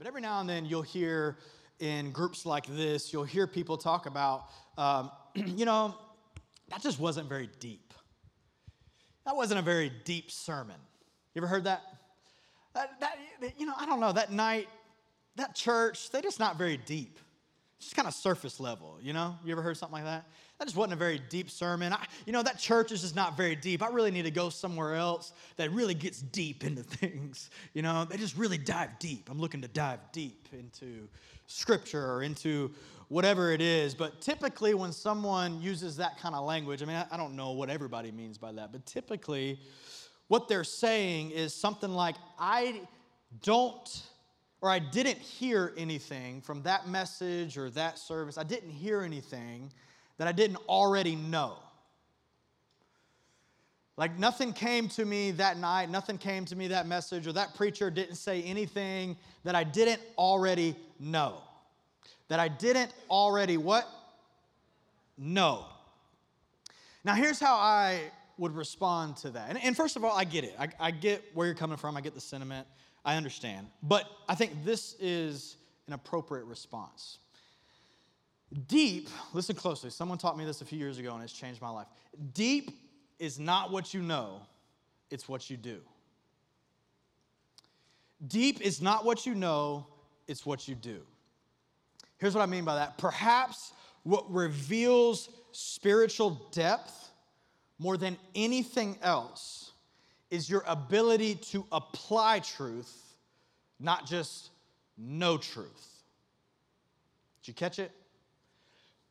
But every now and then you'll hear in groups like this, you'll hear people talk about, um, you know, that just wasn't very deep. That wasn't a very deep sermon. You ever heard that? that, that you know, I don't know, that night, that church, they're just not very deep. Just kind of surface level, you know? You ever heard something like that? That just wasn't a very deep sermon. I, you know, that church is just not very deep. I really need to go somewhere else that really gets deep into things. You know, they just really dive deep. I'm looking to dive deep into scripture or into whatever it is. But typically, when someone uses that kind of language, I mean, I don't know what everybody means by that, but typically, what they're saying is something like, I don't or I didn't hear anything from that message or that service. I didn't hear anything that I didn't already know. Like nothing came to me that night, nothing came to me that message, or that preacher didn't say anything that I didn't already know. That I didn't already what? Know. Now, here's how I would respond to that. And, and first of all, I get it. I, I get where you're coming from, I get the sentiment, I understand. But I think this is an appropriate response. Deep, listen closely. Someone taught me this a few years ago and it's changed my life. Deep is not what you know, it's what you do. Deep is not what you know, it's what you do. Here's what I mean by that. Perhaps what reveals spiritual depth more than anything else is your ability to apply truth, not just know truth. Did you catch it?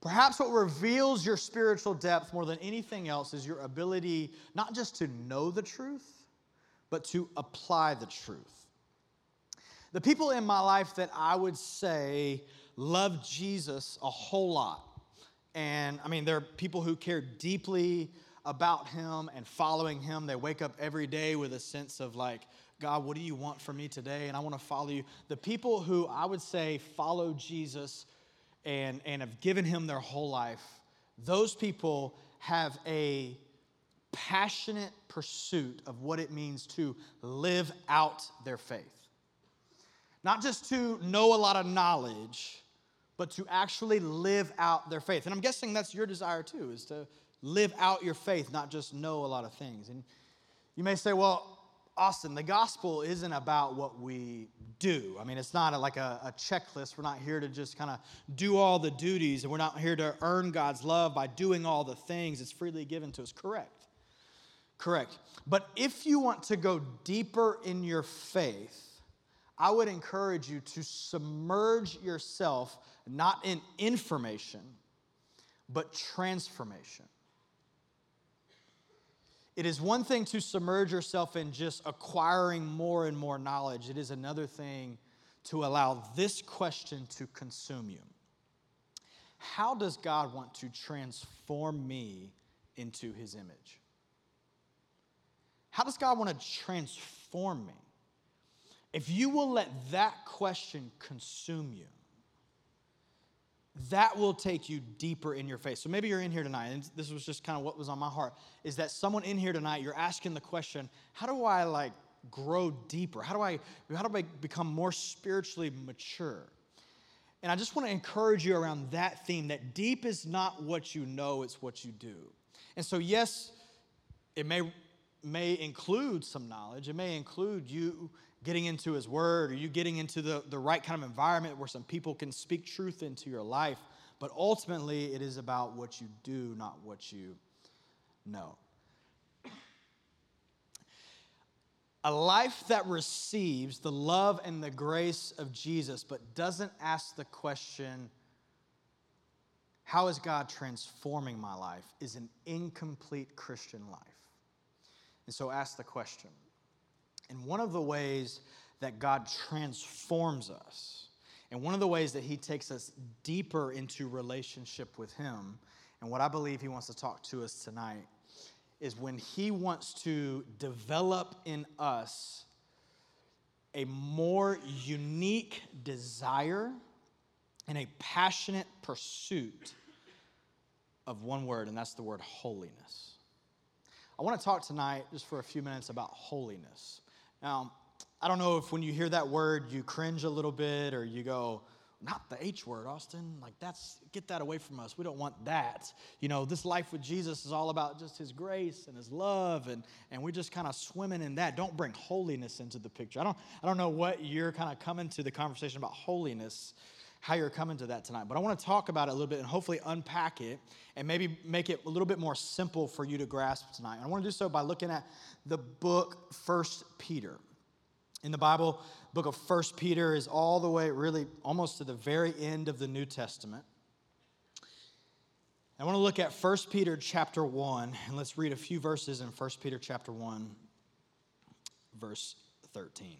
Perhaps what reveals your spiritual depth more than anything else is your ability not just to know the truth, but to apply the truth. The people in my life that I would say love Jesus a whole lot, and I mean, they're people who care deeply about Him and following Him. They wake up every day with a sense of like, God, what do you want from me today? And I want to follow you. The people who I would say follow Jesus and, and have given him their whole life, those people have a passionate pursuit of what it means to live out their faith. Not just to know a lot of knowledge, but to actually live out their faith. And I'm guessing that's your desire too, is to live out your faith, not just know a lot of things. And you may say, well, Austin, the gospel isn't about what we do. I mean, it's not a, like a, a, checklist. We're not here to just kind of do all the duties, and we're not here to earn God's love by doing all the things. It's freely given to us. Correct. Correct. But if you want to go deeper in your faith, I would encourage you to submerge yourself not in information, but transformation. It is one thing to submerge yourself in just acquiring more and more knowledge, it is another thing to allow this question to consume you How does God want to transform me into his image? How does God want to transform me? If you will let that question consume you, that will take you deeper in your faith. So maybe you're in here tonight, and this was just kind of what was on my heart, is that someone in here tonight, you're asking the question, how do I like grow deeper? How do I how do I become more spiritually mature? And I just want to encourage you around that theme that deep is not what you know, it's what you do. And so yes, it may may include some knowledge. It may include you getting into His Word Are you getting into the, the right kind of environment where some people can speak truth into your life. But ultimately, it is about what you do, not what you know. A life that receives the love and the grace of Jesus, but doesn't ask the question, How is God transforming my life? is an incomplete Christian life. And so ask the question and one of the ways that God transforms us, and one of the ways that He takes us deeper into relationship with Him, and what I believe He wants to talk to us tonight, is when He wants to develop in us a more unique desire and a passionate pursuit of one word, and that's the word holiness. I want to talk tonight just for a few minutes about holiness. Now, I don't know if when you hear that word, you cringe a little bit or you go, not the H word, Austin. Like, that's, get that away from us. We don't want that. You know, this life with Jesus is all about just his grace and his love, and, and we're just kind of swimming in that. Don't bring holiness into the picture. I don't, I don't know what you're kind of coming to the conversation about holiness, how you're coming to that tonight, but I want to talk about it a little bit and hopefully unpack it and maybe make it a little bit more simple for you to grasp tonight. And I want to do so by looking at the book First Peter. In the Bible, book of First Peter is all the way, really, almost to the very end of the New Testament. I want to look at First Peter chapter 1, and let's read a few verses in First Peter chapter 1, verse 13.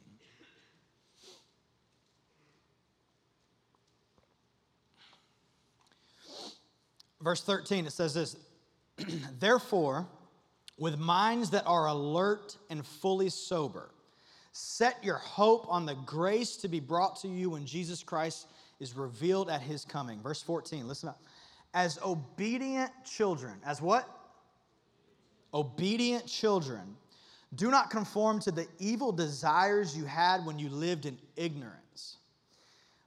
Verse 13, it says this Therefore, with minds that are alert and fully sober, Set your hope on the grace to be brought to you when Jesus Christ is revealed at his coming. Verse 14, listen up. As obedient children, as what? Obedient children. Do not conform to the evil desires you had when you lived in ignorance.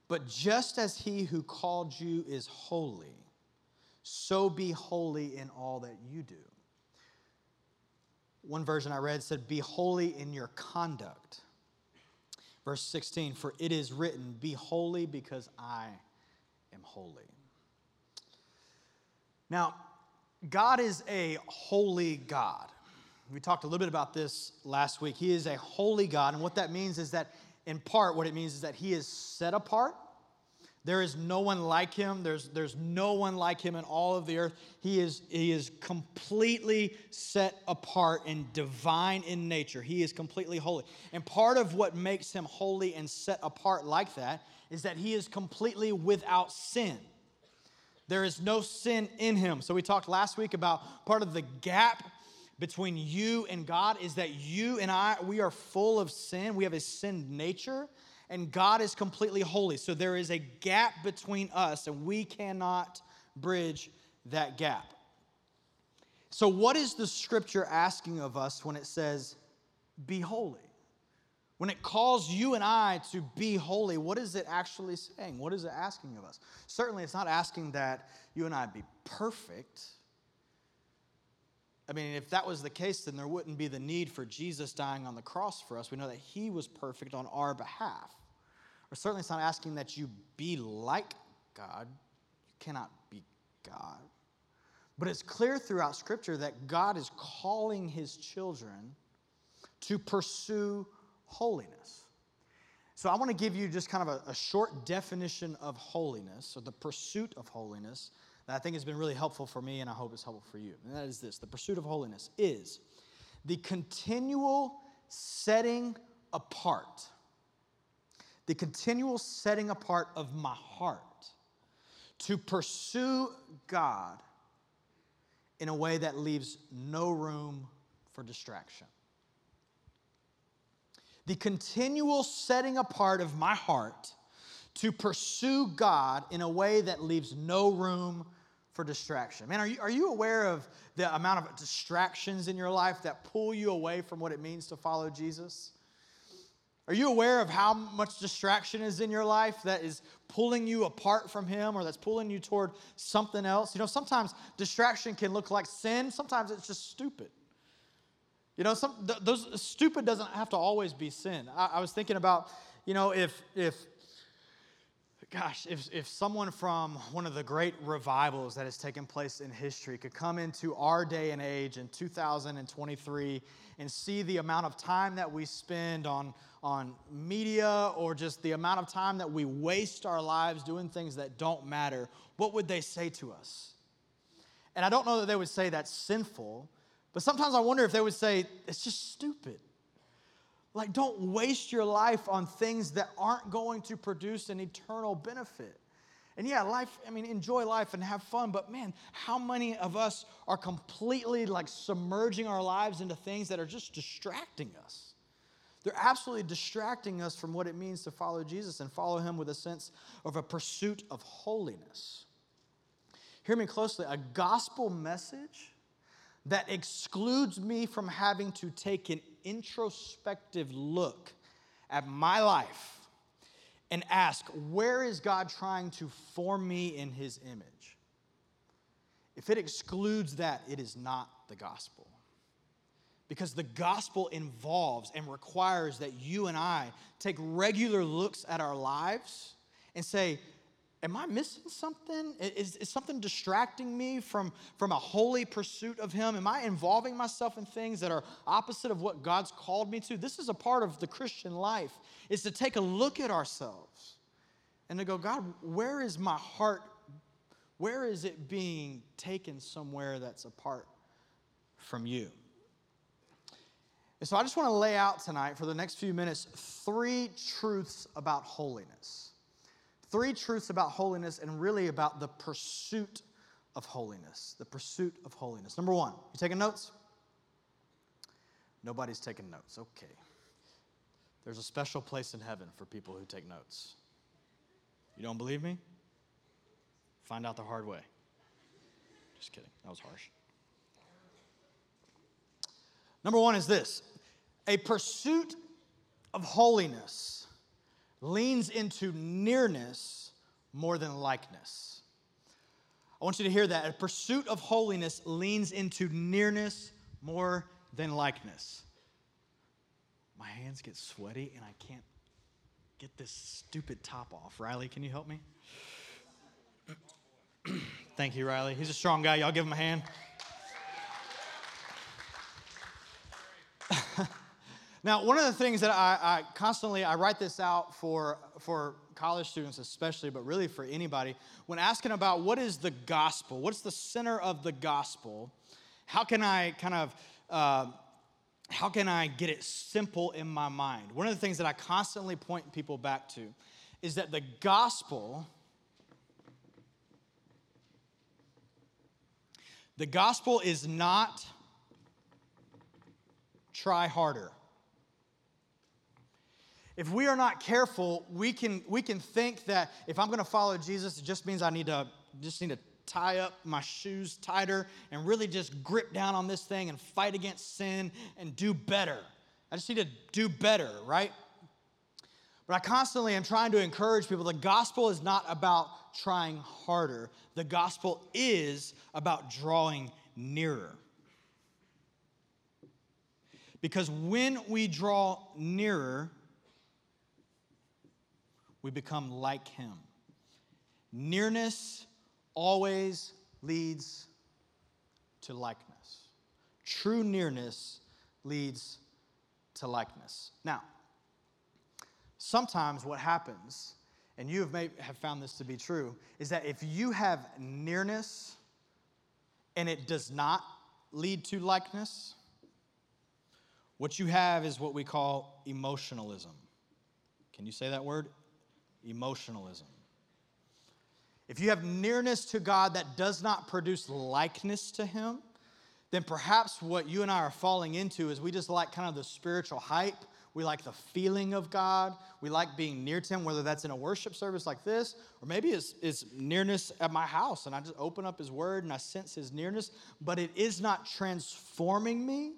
But just as he who called you is holy, so be holy in all that you do. One version I read said, Be holy in your conduct. Verse 16, For it is written, Be holy because I am holy. Now, God is a holy God. We talked a little bit about this last week. He is a holy God, and what that means is that, in part, what it means is that He is set apart there is no one like him. There's, there's no one like him in all of the earth. He is, he is completely set apart and divine in nature. He is completely holy. And part of what makes him holy and set apart like that is that he is completely without sin. There is no sin in him. So we talked last week about part of the gap between you and God is that you and I, we are full of sin. We have a sin nature and God is completely holy. So there is a gap between us, and we cannot bridge that gap. So, what is the scripture asking of us when it says, be holy? When it calls you and I to be holy, what is it actually saying? What is it asking of us? Certainly, it's not asking that you and I be perfect. I mean, if that was the case, then there wouldn't be the need for Jesus dying on the cross for us. We know that he was perfect on our behalf. Or certainly it's not asking that you be like God. You cannot be God. But it's clear throughout Scripture that God is calling his children to pursue holiness. So I want to give you just kind of a, a, short definition of holiness, or the pursuit of holiness, that I think has been really helpful for me and I hope it's helpful for you. And that is this the pursuit of holiness is the continual setting apart the continual setting apart of my heart to pursue God in a way that leaves no room for distraction. The continual setting apart of my heart to pursue God in a way that leaves no room for distraction. Man, are you, are you aware of the amount of distractions in your life that pull you away from what it means to follow Jesus? Are you aware of how much distraction is in your life that is pulling you apart from Him or that's pulling you toward something else? You know, sometimes distraction can look like sin, sometimes it's just stupid. You know, some, th- those stupid doesn't have to always be sin. I, I was thinking about, you know, if if gosh, if, if someone from one of the great revivals that has taken place in history could come into our day and age in 2023 and see the amount of time that we spend on, on media or just the amount of time that we waste our lives doing things that don't matter, what would they say to us? And I don't know that they would say that's sinful, but sometimes I wonder if they would say it's just stupid. Like, don't waste your life on things that aren't going to produce an eternal benefit. And yeah, life, I mean, enjoy life and have fun, but man, how many of us are completely like submerging our lives into things that are just distracting us? They're absolutely distracting us from what it means to follow Jesus and follow Him with a sense of a pursuit of holiness. Hear me closely a gospel message that excludes me from having to take an introspective look at my life and ask, where is God trying to form me in his image? If it excludes that, it is not the gospel. Because the gospel involves and requires that you and I take regular looks at our lives and say, Am I missing something? Is, is something distracting me from, from a holy pursuit of Him? Am I involving myself in things that are opposite of what God's called me to? This is a part of the Christian life, is to take a look at ourselves and to go, God, where is my heart? Where is it being taken somewhere that's apart from you? And so I just want to lay out tonight for the next few minutes three truths about holiness three truths about holiness and really about the pursuit of holiness. The pursuit of holiness. Number one, you taking notes? Nobody's taking notes. Okay. There's a special place in heaven for people who take notes. You don't believe me? Find out the hard way. Just kidding. That was harsh. Number one is this a pursuit of holiness leans into nearness more than likeness. I want you to hear that. A pursuit of holiness leans into nearness more than likeness. My hands get sweaty and I can't get this stupid top off. Riley, can you help me? Thank you, Riley. He's a strong guy. Y'all give him a hand. Now, one of the things that I, I, constantly I write this out for for college students especially, but really for anybody, when asking about what is the gospel, what's the center of the gospel, how can I kind of uh, how can I get it simple in my mind? One of the things that I constantly point people back to is that the gospel. The gospel is not try harder if we are not careful, we can, we can think that if I'm going to follow Jesus, it just means I need to just need to tie up my shoes tighter and really just grip down on this thing and fight against sin and do better. I just need to do better, right? But I constantly am trying to encourage people the gospel is not about trying harder, the gospel is about drawing nearer. Because when we draw nearer, we become like him. Nearness always leads to likeness. True nearness leads to likeness. Now, sometimes what happens, and you have, may, have found this to be true, is that if you have nearness and it does not lead to likeness, what you have is what we call emotionalism. Can you say that word? Emotionalism. If you have nearness to God that does not produce likeness to Him, then perhaps what you and I are falling into is we just like kind of the spiritual hype. We like the feeling of God. We like being near to Him, whether that's in a worship service like this, or maybe it's, it's nearness at my house and I just open up His Word and I sense His nearness, but it is not transforming me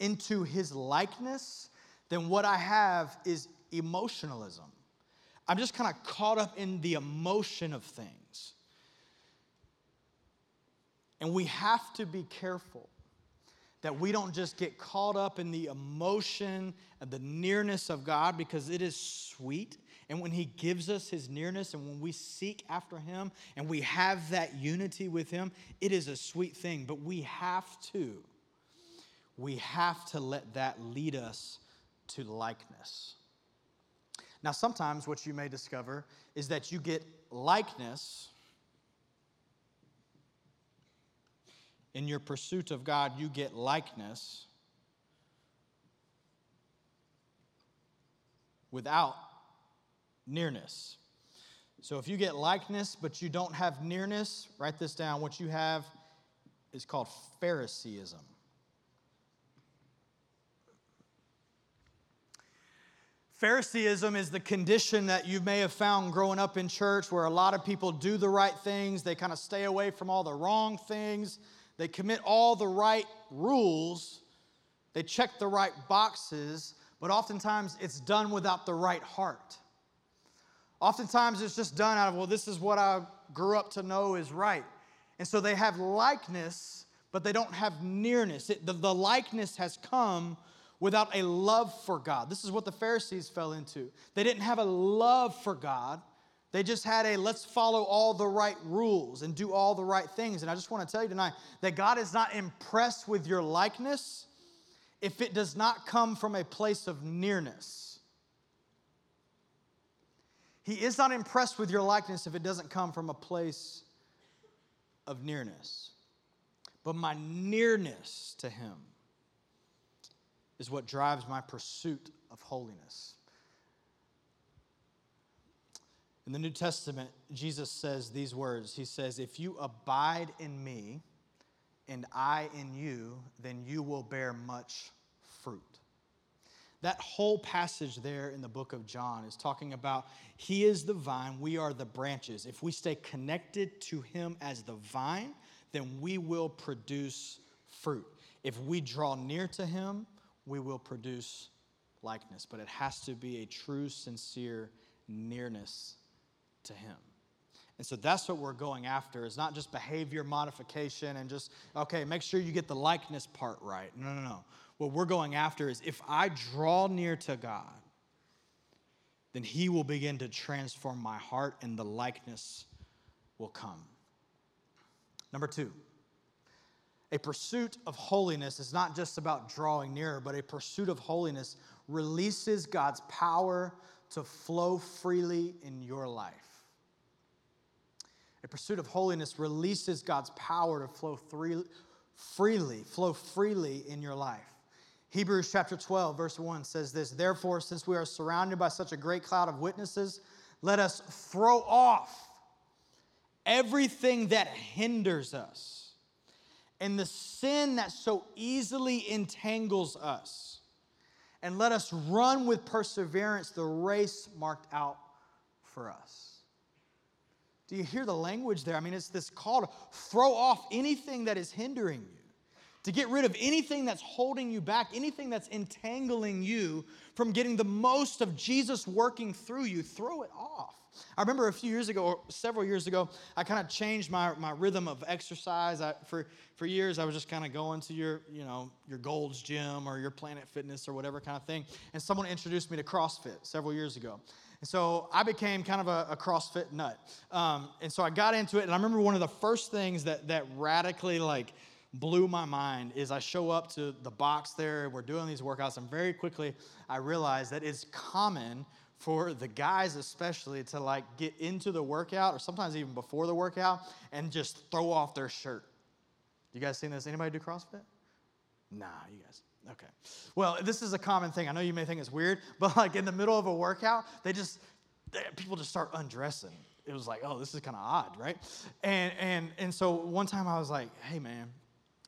into His likeness, then what I have is emotionalism. I'm just kind of caught up in the emotion of things. And we have to be careful that we don't just get caught up in the emotion and the nearness of God because it is sweet. And when He gives us His nearness and when we seek after Him and we have that unity with Him, it is a sweet thing. But we have to, we have to let that lead us to likeness. Now, sometimes what you may discover is that you get likeness in your pursuit of God, you get likeness without nearness. So if you get likeness but you don't have nearness, write this down. What you have is called Phariseeism. Phariseeism is the condition that you may have found growing up in church where a lot of people do the right things, they kind of stay away from all the wrong things, they commit all the right rules, they check the right boxes, but oftentimes it's done without the right heart. Oftentimes it's just done out of, well, this is what I grew up to know is right. And so they have likeness, but they don't have nearness. It, the, the likeness has come without a love for God. This is what the Pharisees fell into. They didn't have a love for God. They just had a let's follow all the right rules and do all the right things. And I just want to tell you tonight that God is not impressed with your likeness if it does not come from a place of nearness. He is not impressed with your likeness if it doesn't come from a place of nearness. But my nearness to Him is what drives my pursuit of holiness. In the New Testament, Jesus says these words He says, If you abide in me and I in you, then you will bear much fruit. That whole passage there in the book of John is talking about He is the vine, we are the branches. If we stay connected to Him as the vine, then we will produce fruit. If we draw near to Him, we will produce likeness. But it has to be a true, sincere nearness to Him. And so that's what we're going after is not just behavior modification and just, okay, make sure you get the likeness part right. No, no, no. What we're going after is if I draw near to God, then He will begin to transform my heart and the likeness will come. Number two, a pursuit of holiness is not just about drawing nearer, but a pursuit of holiness releases God's power to flow freely in your life. A pursuit of holiness releases God's power to flow freely, flow freely in your life. Hebrews chapter 12, verse 1 says this Therefore, since we are surrounded by such a great cloud of witnesses, let us throw off everything that hinders us and the sin that so easily entangles us. And let us run with perseverance the race marked out for us. Do you hear the language there? I mean, it's this call to throw off anything that is hindering you to get rid of anything that's holding you back, anything that's entangling you from getting the most of Jesus working through you, throw it off. I remember a few years ago, or several years ago, I kind of changed my, my rhythm of exercise. I, for, for years, I was just kind of going to your, you know, your Gold's Gym or your Planet Fitness or whatever kind of thing. And someone introduced me to CrossFit several years ago. And so I became kind of a, a CrossFit nut. Um, and so I got into it, and I remember one of the first things that, that radically, like, blew my mind is I show up to the box there, we're doing these workouts, and very quickly I realized that it's common for the guys especially to like get into the workout or sometimes even before the workout and just throw off their shirt. You guys seen this? Anybody do CrossFit? Nah, you guys. Okay. Well, this is a common thing. I know you may think it's weird, but like in the middle of a workout, they just people just start undressing. It was like, oh, this is kind of odd, right? And and and so one time I was like, hey man,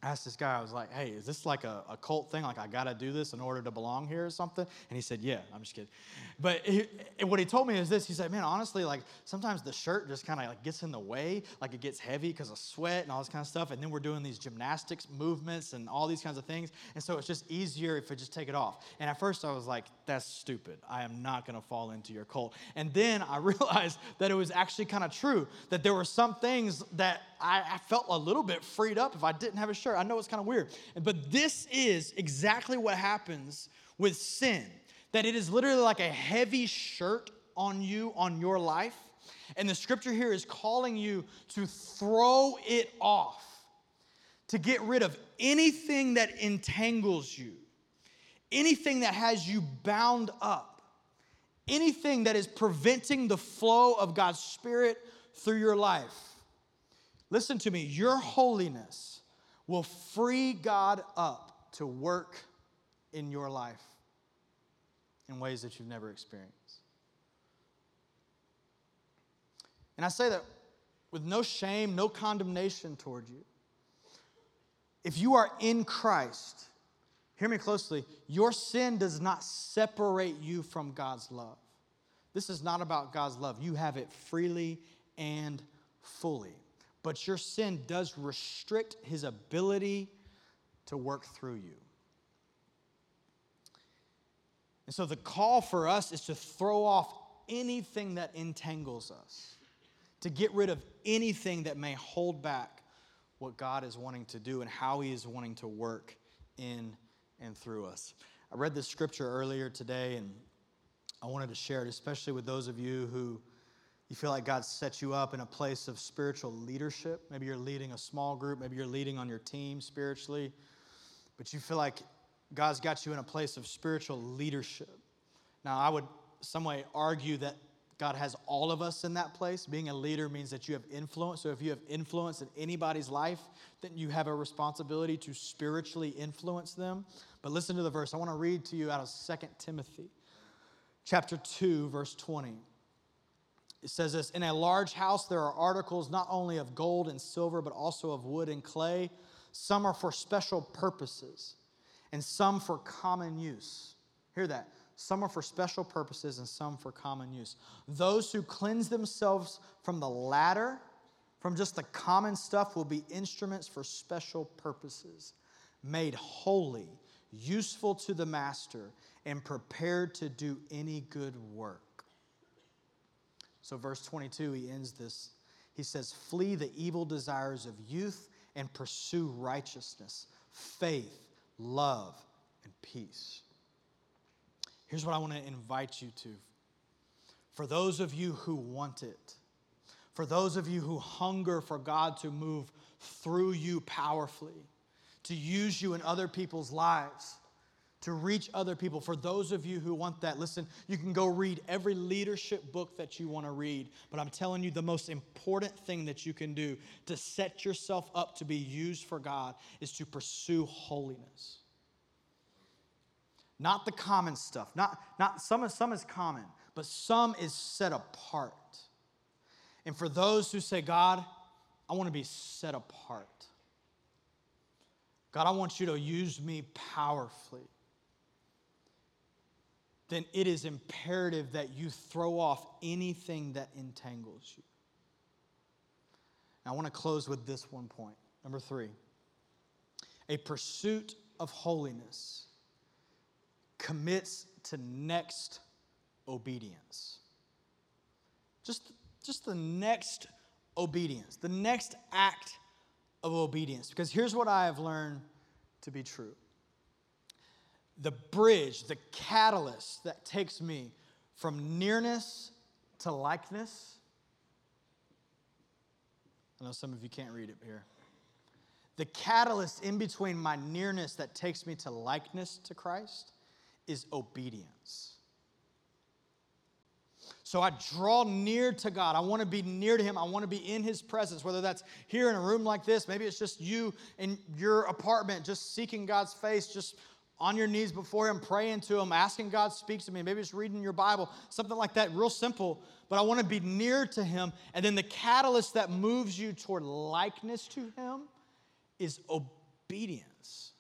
asked this guy, I was like, hey, is this like a, a cult thing? Like, I got to do this in order to belong here or something? And he said, yeah, I'm just kidding. But he, what he told me is this he said, man, honestly, like, sometimes the shirt just kind of like gets in the way, like it gets heavy because of sweat and all this kind of stuff. And then we're doing these gymnastics movements and all these kinds of things. And so it's just easier if we just take it off. And at first I was like, that's stupid. I am not going to fall into your cult. And then I realized that it was actually kind of true, that there were some things that I, I felt a little bit freed up if I didn't have a shirt. I know it's kind of weird. But this is exactly what happens with sin that it is literally like a heavy shirt on you, on your life. And the scripture here is calling you to throw it off, to get rid of anything that entangles you, anything that has you bound up, anything that is preventing the flow of God's Spirit through your life. Listen to me, your holiness will free God up to work in your life in ways that you've never experienced. And I say that with no shame, no condemnation toward you. If you are in Christ, hear me closely, your sin does not separate you from God's love. This is not about God's love. You have it freely and fully but your sin does restrict his ability to work through you. And so the call for us is to throw off anything that entangles us, to get rid of anything that may hold back what God is wanting to do and how He is wanting to work in and through us. I read this scripture earlier today and I wanted to share it, especially with those of you who you feel like God set you up in a place of spiritual leadership. Maybe you're leading a small group, maybe you're leading on your team spiritually, but you feel like God's got you in a place of spiritual leadership. Now, I would some way argue that God has all of us in that place. Being a leader means that you have influence. So if you have influence in anybody's life, then you have a responsibility to spiritually influence them. But listen to the verse. I want to read to you out of 2 Timothy chapter 2 verse 20. It says this In a large house, there are articles not only of gold and silver, but also of wood and clay. Some are for special purposes, and some for common use. Hear that. Some are for special purposes, and some for common use. Those who cleanse themselves from the latter, from just the common stuff, will be instruments for special purposes, made holy, useful to the master, and prepared to do any good work. So, verse 22, he ends this. He says, Flee the evil desires of youth and pursue righteousness, faith, love, and peace. Here's what I want to invite you to. For those of you who want it, for those of you who hunger for God to move through you powerfully, to use you in other people's lives, to reach other people. For those of you who want that, listen, you can go read every leadership book that you want to read. But I'm telling you, the most important thing that you can do to set yourself up to be used for God is to pursue holiness. Not the common stuff. Not, not some, some is common, but some is set apart. And for those who say, God, I want to be set apart. God, I want you to use me powerfully then it is imperative that you throw off anything that entangles you. I want to close with this one point. Number three a pursuit of holiness commits to next obedience. Just, just the next obedience, the next act of obedience. Because here's what I have learned to be true the bridge, the catalyst that takes me from nearness to likeness. I know some of you can't read it here. The catalyst in between my nearness that takes me to likeness to Christ is obedience. So I draw near to God. I want to be near to Him. I want to be in His presence, whether that's here in a room like this, maybe it's just you in your apartment, just seeking God's face, just on your knees before Him, praying to Him, asking God speak to me. Maybe it's reading your Bible, something like that, real simple. But I want to be near to Him. And then the catalyst that moves you toward likeness to Him is obedience.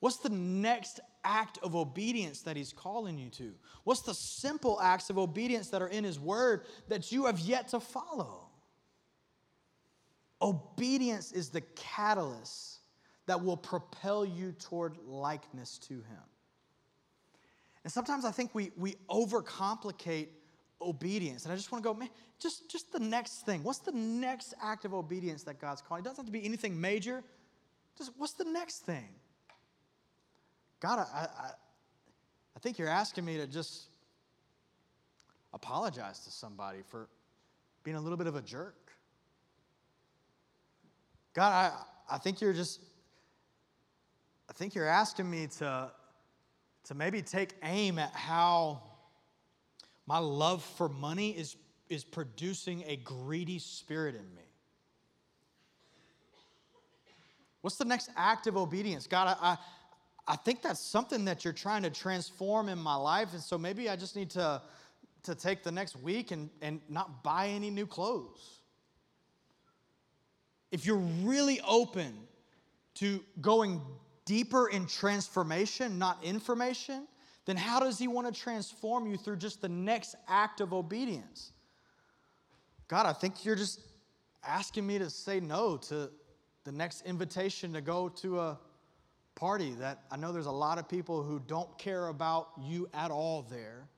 What's the next act of obedience that He's calling you to? What's the simple acts of obedience that are in His Word that you have yet to follow? Obedience is the catalyst that will propel you toward likeness to Him. And sometimes I think we, we overcomplicate obedience. And I just want to go, man, just, just the next thing. What's the next act of obedience that God's calling? It doesn't have to be anything major. Just what's the next thing? God, I, I, I think you're asking me to just apologize to somebody for being a little bit of a jerk. God, I, I think you're just I think you're asking me to, to maybe take aim at how my love for money is, is producing a greedy spirit in me. What's the next act of obedience? God, I, I, I think that's something that you're trying to transform in my life. And so maybe I just need to, to take the next week and, and not buy any new clothes. If you're really open to going deeper in transformation, not information, then how does He want to transform you through just the next act of obedience? God, I think you're just asking me to say no to the next invitation to go to a, party that I know there's a lot of people who don't care about you at all there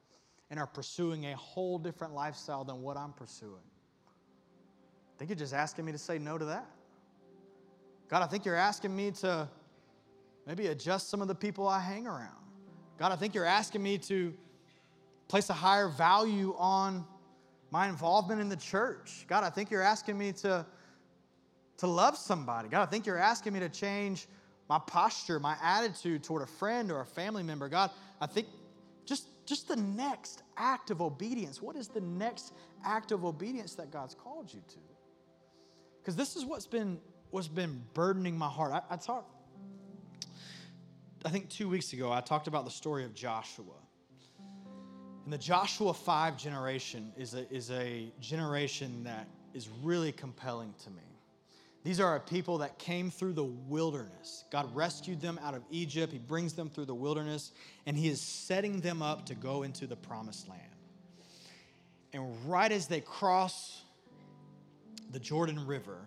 and are pursuing a whole different lifestyle than what I'm pursuing. I think you're just asking me to say no to that. God, I think you're asking me to maybe adjust some of the people I hang around. God, I think you're asking me to place a higher value on my involvement in the church. God, I think you're asking me to, to love somebody. God, I think you're asking me to change my posture, my attitude toward a friend or a family member. God, I think just, just the next act of obedience. What is the next act of obedience that God's called you to? Because this is what's been, what's been burdening my heart. I, I talked, I think two weeks ago, I talked about the story of Joshua. And the Joshua 5 generation is a, is a generation that is really compelling to me. These are a people that came through the wilderness. God rescued them out of Egypt. He brings them through the wilderness, and He is setting them up to go into the promised land. And right as they cross the Jordan River,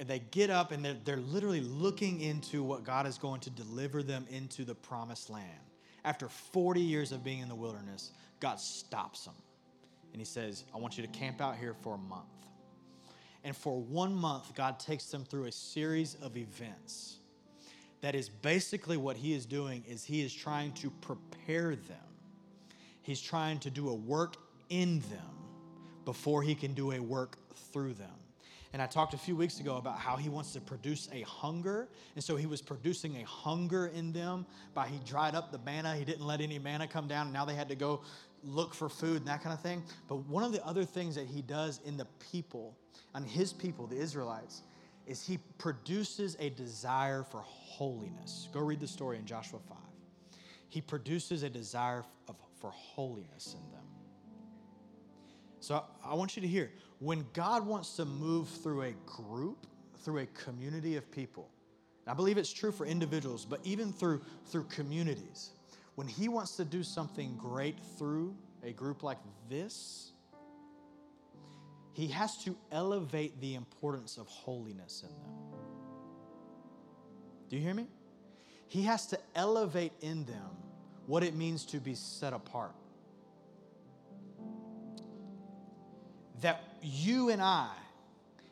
and they get up and they're, they're literally looking into what God is going to deliver them into the promised land. After 40 years of being in the wilderness, God stops them. And He says, I want you to camp out here for a month. And for one month, God takes them through a series of events. That is basically what He is doing is He is trying to prepare them. He's trying to do a work in them before He can do a work through them. And I talked a few weeks ago about how he wants to produce a hunger. And so he was producing a hunger in them by he dried up the manna. He didn't let any manna come down. And now they had to go look for food and that kind of thing. But one of the other things that he does in the people, on his people, the Israelites, is he produces a desire for holiness. Go read the story in Joshua 5. He produces a desire of, for holiness in them. So I want you to hear when God wants to move through a group, through a community of people, I believe it's true for individuals, but even through, through communities, when He wants to do something great through a group like this, He has to elevate the importance of holiness in them. Do you hear me? He has to elevate in them what it means to be set apart. that you and I,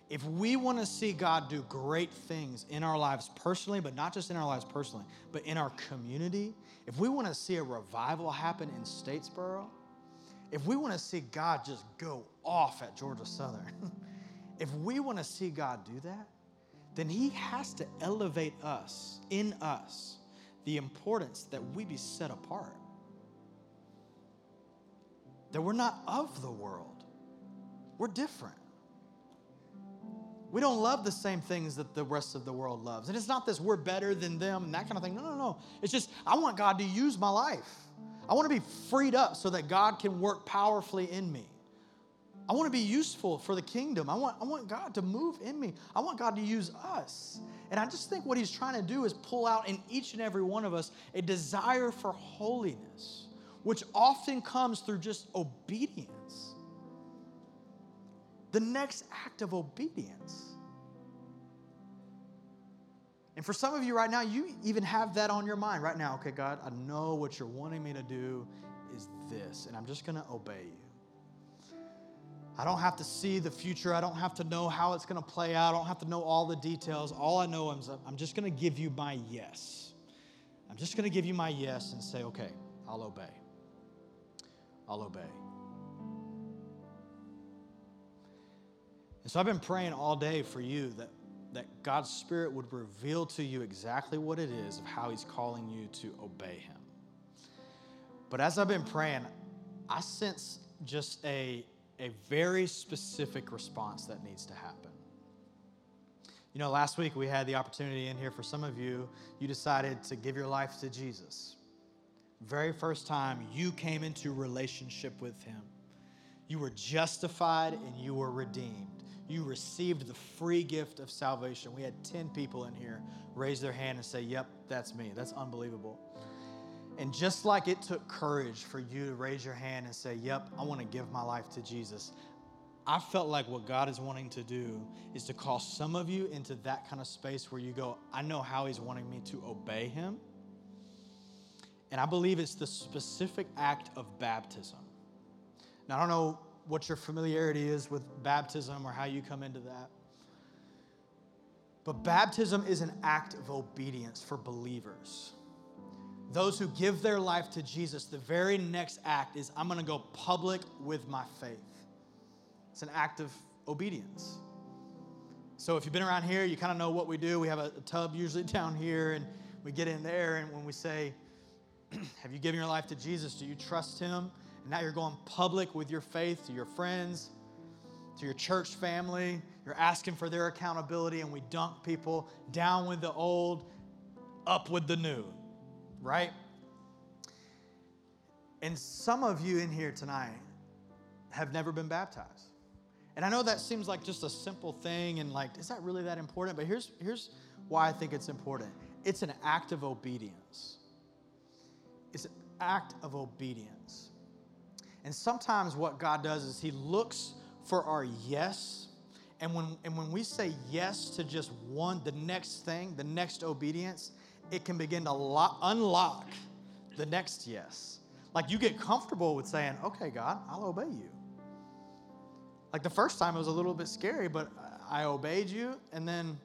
if we want to see God do great things in our lives personally, but not just in our lives personally, but in our community, if we want to see a revival happen in Statesboro, if we want to see God just go off at Georgia Southern, if we want to see God do that, then He has to elevate us, in us, the importance that we be set apart. That we're not of the world we're different. We don't love the same things that the rest of the world loves. And it's not this we're better than them and that kind of thing. No, no, no. It's just I want God to use my life. I want to be freed up so that God can work powerfully in me. I want to be useful for the kingdom. I want, I want God to move in me. I want God to use us. And I just think what he's trying to do is pull out in each and every one of us a desire for holiness, which often comes through just obedience the next act of obedience. And for some of you right now, you even have that on your mind right now. Okay, God, I know what you're wanting me to do is this, and I'm just going to obey you. I don't have to see the future. I don't have to know how it's going to play out. I don't have to know all the details. All I know is I'm just going to give you my yes. I'm just going to give you my yes and say, okay, I'll obey. I'll obey. And so I've been praying all day for you that, that God's Spirit would reveal to you exactly what it is of how He's calling you to obey Him. But as I've been praying, I sense just a, a very specific response that needs to happen. You know, last week we had the opportunity in here for some of you, you decided to give your life to Jesus. Very first time you came into relationship with Him. You were justified and you were redeemed you received the free gift of salvation. We had 10 people in here raise their hand and say, Yep, that's me. That's unbelievable. And just like it took courage for you to raise your hand and say, Yep, I want to give my life to Jesus, I felt like what God is wanting to do is to call some of you into that kind of space where you go, I know how He's wanting me to obey Him. And I believe it's the specific act of baptism. Now, I don't know what your familiarity is with baptism or how you come into that. But baptism is an act of obedience for believers. Those who give their life to Jesus, the very next act is I'm going to go public with my faith. It's an act of obedience. So if you've been around here, you kind of know what we do. We have a, a tub usually down here, and we get in there, and when we say, Have you given your life to Jesus? Do you trust Him? Now you're going public with your faith to your friends, to your church family. You're asking for their accountability, and we dunk people down with the old, up with the new, right? And some of you in here tonight have never been baptized. And I know that seems like just a simple thing, and like, is that really that important? But here's, here's why I think it's important it's an act of obedience. It's an act of obedience. And sometimes what God does is He looks for our yes. And when, and when we say yes to just one, the next thing, the next obedience, it can begin to lock, unlock the next yes. Like you get comfortable with saying, okay, God, I'll obey you. Like the first time it was a little bit scary, but I obeyed you and then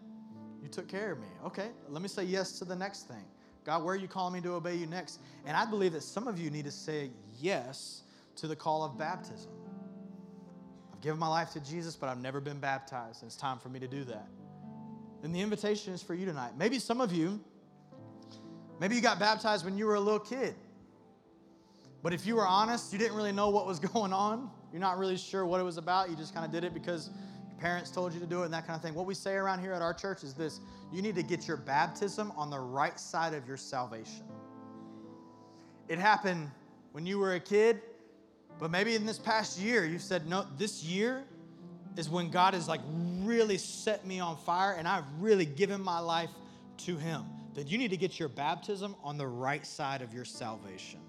you took care of me. Okay, let me say yes to the next thing. God, where are you calling me to obey you next? And I believe that some of you need to say yes to the call of baptism. I've given my life to Jesus, but I've never been baptized, and it's time for me to do that. And the invitation is for you tonight. Maybe some of you, maybe you got baptized when you were a little kid. But if you were honest, you didn't really know what was going on. You're not really sure what it was about. You just kind of did it because your parents told you to do it and that kind of thing. What we say around here at our church is this you need to get your baptism on the right side of your salvation. It happened when you were a kid, but maybe in this past year, you've said, no, this year is when God has like really set me on fire and I've really given my life to Him. That you need to get your baptism on the right side of your salvation.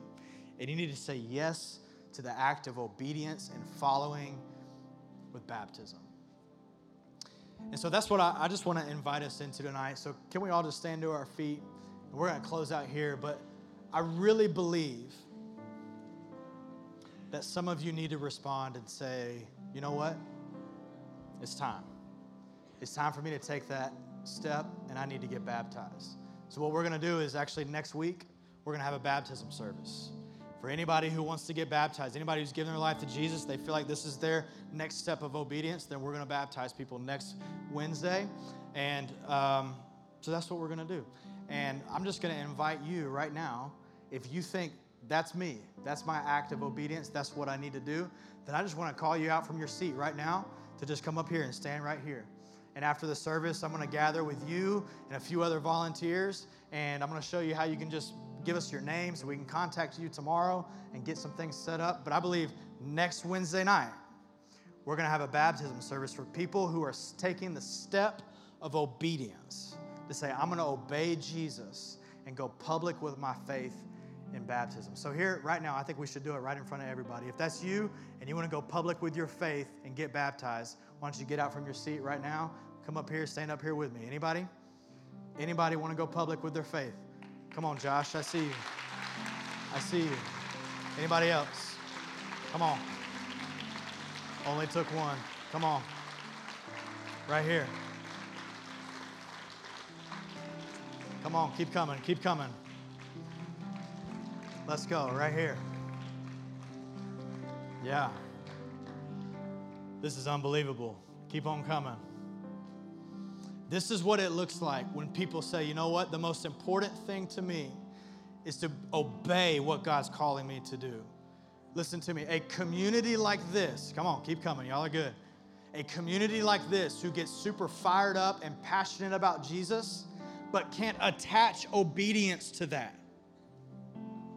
And you need to say yes to the act of obedience and following with baptism. And so that's what I, I just want to invite us into tonight. So, can we all just stand to our feet? We're going to close out here, but I really believe that some of you need to respond and say, you know what? It's time. It's time for me to take that step, and I need to get baptized. So, what we're going to do is actually next week, we're going to have a baptism service. For anybody who wants to get baptized, anybody who's given their life to Jesus, they feel like this is their next step of obedience, then we're going to baptize people next Wednesday. And um, so that's what we're going to do. And I'm just going to invite you right now, if you think that's me. That's my act of obedience. That's what I need to do. Then I just want to call you out from your seat right now to just come up here and stand right here. And after the service, I'm going to gather with you and a few other volunteers, and I'm going to show you how you can just give us your name so we can contact you tomorrow and get some things set up. But I believe next Wednesday night, we're going to have a baptism service for people who are taking the step of obedience to say, I'm going to obey Jesus and go public with my faith in baptism. So, here, right now, I think we should do it right in front of everybody. If that's you and you want to go public with your faith and get baptized, why don't you get out from your seat right now? Come up here, stand up here with me. Anybody? Anybody want to go public with their faith? Come on, Josh. I see you. I see you. Anybody else? Come on. Only took one. Come on. Right here. Come on, keep coming, keep coming. Let's go, right here. Yeah. This is unbelievable. Keep on coming. This is what it looks like when people say, you know what, the most important thing to me is to obey what God's calling me to do. Listen to me. A community like this, come on, keep coming. Y'all are good. A community like this who gets super fired up and passionate about Jesus, but can't attach obedience to that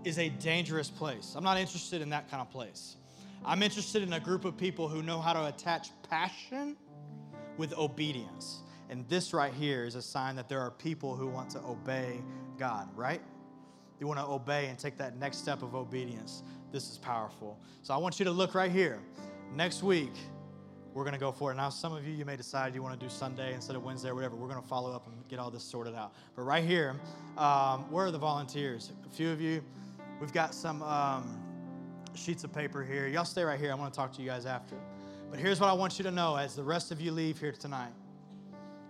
is a dangerous place. I'm not interested in that kind of place. I'm interested in a group of people who know how to attach passion with obedience. And this right here is a sign that there are people who want to obey God, right? They want to obey and take that next step of obedience. This is powerful. So I want you to look right here. Next week, we're going to go for it. Now, some of you, you may decide you want to do Sunday instead of Wednesday or whatever. We're going to follow up and get all this sorted out. But right here, um, where are the volunteers? A few of you, we've got some um, sheets of paper here. Y'all stay right here. I want to talk to you guys after. But here's what I want you to know as the rest of you leave here tonight.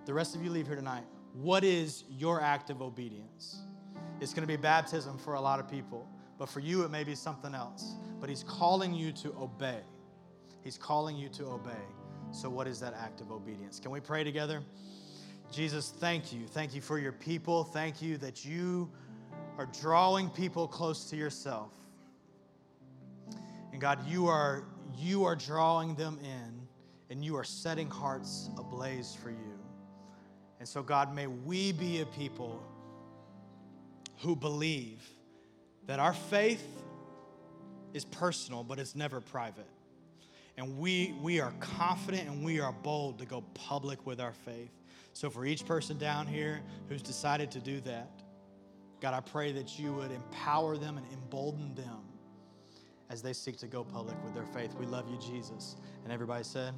The rest of you leave here tonight. What is your act of obedience? It's going to be baptism for a lot of people, but for you, it may be something else. But He's calling you to obey. He's calling you to obey. So, what is that act of obedience? Can we pray together? Jesus, thank you. Thank you for your people. Thank you that you are drawing people close to yourself. And God, you are you are drawing them in and you are setting hearts ablaze for you. And so God, may we be a people who believe that our faith is personal, but it's never private. And we, we are confident and we are bold to go public with our faith. So, for each person down here who's decided to do that, God, I pray that you would empower them and embolden them as they seek to go public with their faith. We love you, Jesus. And everybody said,